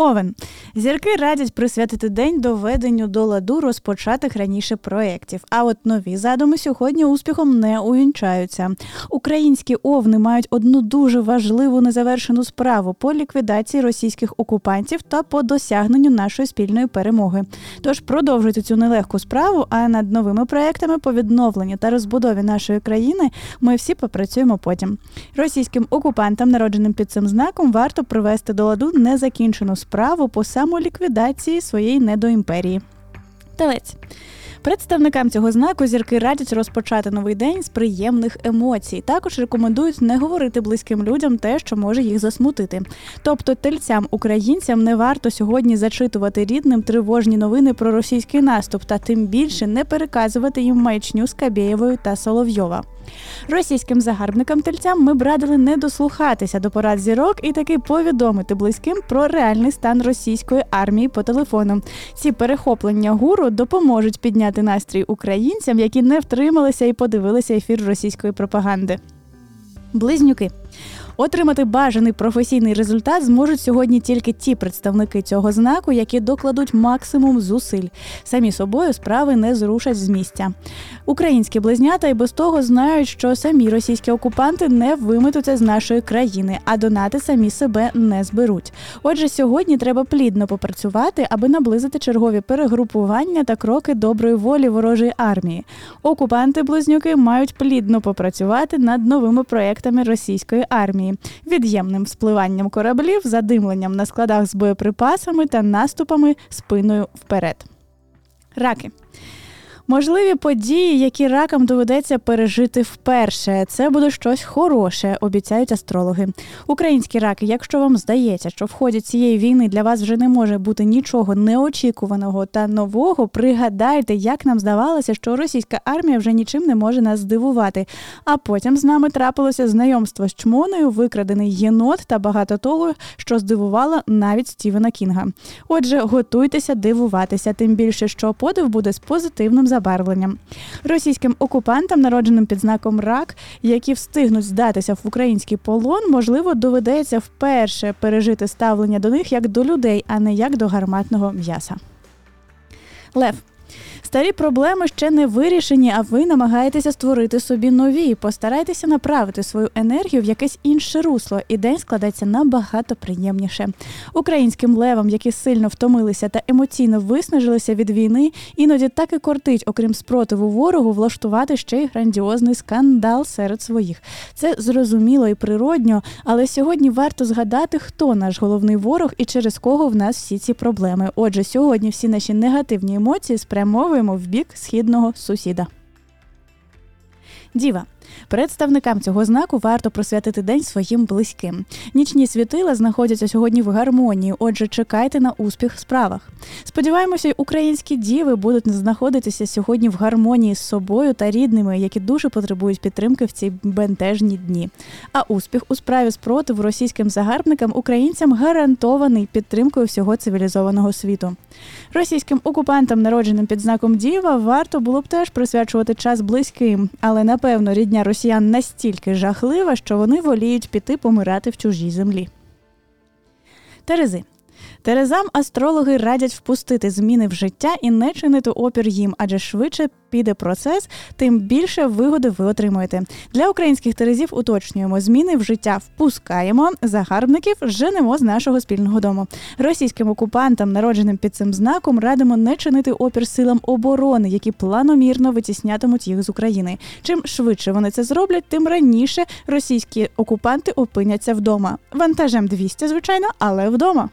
Овен. Зірки радять присвятити день доведенню до ладу розпочатих раніше проєктів. А от нові задуми сьогодні успіхом не увінчаються. Українські овни мають одну дуже важливу незавершену справу по ліквідації російських окупантів та по досягненню нашої спільної перемоги. Тож продовжуйте цю нелегку справу. А над новими проектами по відновленню та розбудові нашої країни ми всі попрацюємо потім. Російським окупантам, народженим під цим знаком, варто привести до ладу незакінчену справу по самоліквідації своєї недоімперії. Телець. Представникам цього знаку зірки радять розпочати новий день з приємних емоцій. Також рекомендують не говорити близьким людям те, що може їх засмутити. Тобто тельцям українцям не варто сьогодні зачитувати рідним тривожні новини про російський наступ, та тим більше не переказувати їм маячню з Кабєєвою та Соловйова. Російським загарбникам тельцям ми б радили не дослухатися до порад зірок і таки повідомити близьким про реальний стан російської армії по телефону. Ці перехоплення гуру допоможуть підняти настрій українцям, які не втрималися і подивилися ефір російської пропаганди. Близнюки Отримати бажаний професійний результат зможуть сьогодні тільки ті представники цього знаку, які докладуть максимум зусиль. Самі собою справи не зрушать з місця. Українські близнята і без того знають, що самі російські окупанти не виметуться з нашої країни, а донати самі себе не зберуть. Отже, сьогодні треба плідно попрацювати, аби наблизити чергові перегрупування та кроки доброї волі ворожої армії. Окупанти близнюки мають плідно попрацювати над новими проектами російської армії від'ємним спливанням кораблів, задимленням на складах з боєприпасами та наступами спиною вперед. Раки. Можливі події, які ракам доведеться пережити вперше. Це буде щось хороше, обіцяють астрологи. Українські раки, якщо вам здається, що в ході цієї війни для вас вже не може бути нічого неочікуваного та нового, пригадайте, як нам здавалося, що російська армія вже нічим не може нас здивувати. А потім з нами трапилося знайомство з чмоною, викрадений єнот та багато того, що здивувало навіть Стівена Кінга. Отже, готуйтеся дивуватися, тим більше, що подив буде з позитивним забавом забарвленням. Російським окупантам, народженим під знаком рак, які встигнуть здатися в український полон, можливо, доведеться вперше пережити ставлення до них як до людей, а не як до гарматного м'яса. Лев Старі проблеми ще не вирішені, а ви намагаєтеся створити собі нові. Постарайтеся направити свою енергію в якесь інше русло, і день складеться набагато приємніше. Українським левам, які сильно втомилися та емоційно виснажилися від війни, іноді так і кортить, окрім спротиву ворогу, влаштувати ще й грандіозний скандал серед своїх. Це зрозуміло і природньо, але сьогодні варто згадати, хто наш головний ворог і через кого в нас всі ці проблеми. Отже, сьогодні всі наші негативні емоції спрямовуємо прямуємо в бік східного сусіда. Діва Представникам цього знаку варто присвятити день своїм близьким. Нічні світила знаходяться сьогодні в гармонії, отже, чекайте на успіх в справах. Сподіваємося, українські діви будуть знаходитися сьогодні в гармонії з собою та рідними, які дуже потребують підтримки в ці бентежні дні. А успіх у справі спротиву російським загарбникам українцям гарантований підтримкою всього цивілізованого світу. Російським окупантам, народженим під знаком Діва, варто було б теж присвячувати час близьким, але напевно рідня росіян настільки жахлива, що вони воліють піти помирати в чужій землі. Терези Терезам астрологи радять впустити зміни в життя і не чинити опір їм, адже швидше піде процес, тим більше вигоди ви отримуєте. Для українських терезів уточнюємо зміни в життя впускаємо, загарбників женемо з нашого спільного дому. Російським окупантам, народженим під цим знаком, радимо не чинити опір силам оборони, які планомірно витіснятимуть їх з України. Чим швидше вони це зроблять, тим раніше російські окупанти опиняться вдома. Вантажем 200, звичайно, але вдома.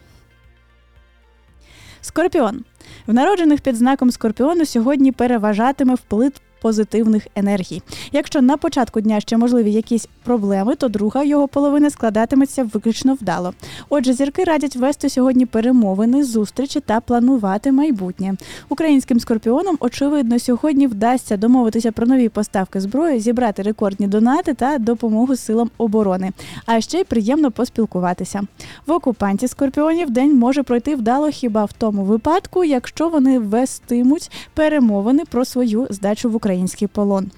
Скорпіон. В народжених під знаком скорпіону сьогодні переважатиме вплив позитивних енергій. Якщо на початку дня ще можливі якісь проблеми, то друга його половина складатиметься виключно вдало. Отже, зірки радять вести сьогодні перемовини, зустрічі та планувати майбутнє. Українським скорпіонам, очевидно, сьогодні вдасться домовитися про нові поставки зброї, зібрати рекордні донати та допомогу силам оборони. А ще й приємно поспілкуватися. В окупанті скорпіонів день може пройти вдало хіба в тому випадку, якщо вони вестимуть перемовини про свою здачу в український полон.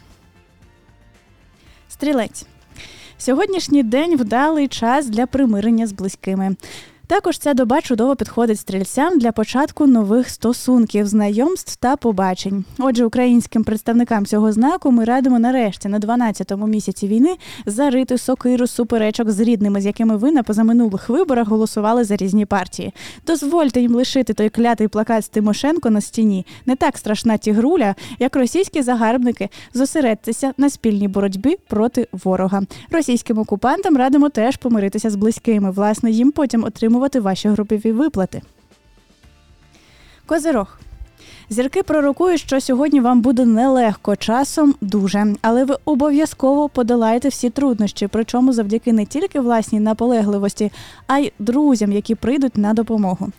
Стрілець. Сьогоднішній день вдалий час для примирення з близькими. Також ця доба чудово підходить стрільцям для початку нових стосунків, знайомств та побачень. Отже, українським представникам цього знаку ми радимо нарешті на 12-му місяці війни зарити сокиру суперечок з рідними, з якими ви на позаминулих виборах голосували за різні партії. Дозвольте їм лишити той клятий плакат з Тимошенко на стіні. Не так страшна тігруля, як російські загарбники. Зосередьтеся на спільній боротьбі проти ворога. Російським окупантам радимо теж помиритися з близькими. Власне, їм потім отримувати ваші групові виплати. Козирог. Зірки пророкують, що сьогодні вам буде нелегко часом дуже, але ви обов'язково подолаєте всі труднощі, причому завдяки не тільки власній наполегливості, а й друзям, які прийдуть на допомогу.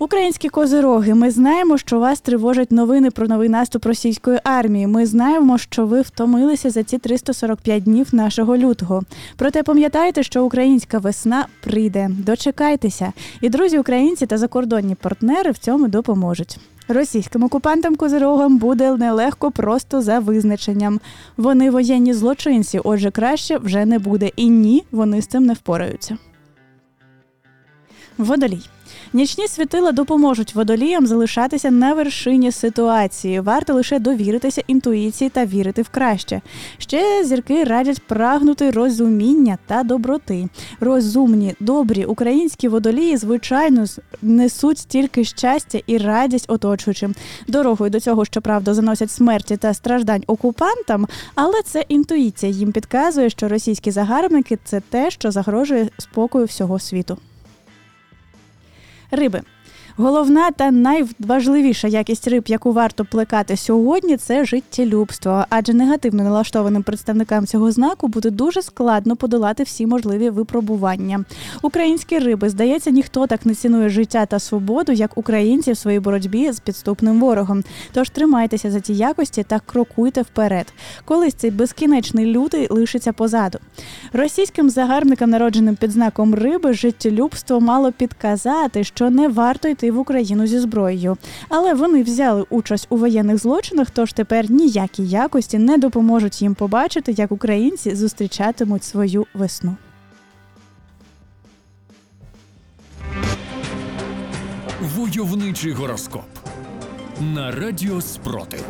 Українські козироги, ми знаємо, що вас тривожать новини про новий наступ російської армії. Ми знаємо, що ви втомилися за ці 345 днів нашого лютого. Проте пам'ятайте, що українська весна прийде. Дочекайтеся, і друзі, українці та закордонні партнери в цьому допоможуть. Російським окупантам козирогам буде нелегко просто за визначенням. Вони воєнні злочинці, отже, краще вже не буде. І ні, вони з цим не впораються. Водолій. Нічні світила допоможуть водоліям залишатися на вершині ситуації. Варто лише довіритися інтуїції та вірити в краще. Ще зірки радять прагнути розуміння та доброти. Розумні, добрі українські водолії, звичайно, несуть стільки щастя і радість оточуючим. Дорогою до цього, щоправда, заносять смерті та страждань окупантам, але це інтуїція їм підказує, що російські загарбники це те, що загрожує спокою всього світу. Риби. Головна та найважливіша якість риб, яку варто плекати сьогодні, це життєлюбство. Адже негативно налаштованим представникам цього знаку буде дуже складно подолати всі можливі випробування. Українські риби, здається, ніхто так не цінує життя та свободу, як українці в своїй боротьбі з підступним ворогом. Тож тримайтеся за ті якості та крокуйте вперед. Колись цей безкінечний лютий лишиться позаду. Російським загарбникам, народженим під знаком риби, життєлюбство мало підказати, що не варто йти в Україну зі зброєю. Але вони взяли участь у воєнних злочинах, тож тепер ніякі якості не допоможуть їм побачити, як українці зустрічатимуть свою весну. Войовничий гороскоп на радіо Спротив.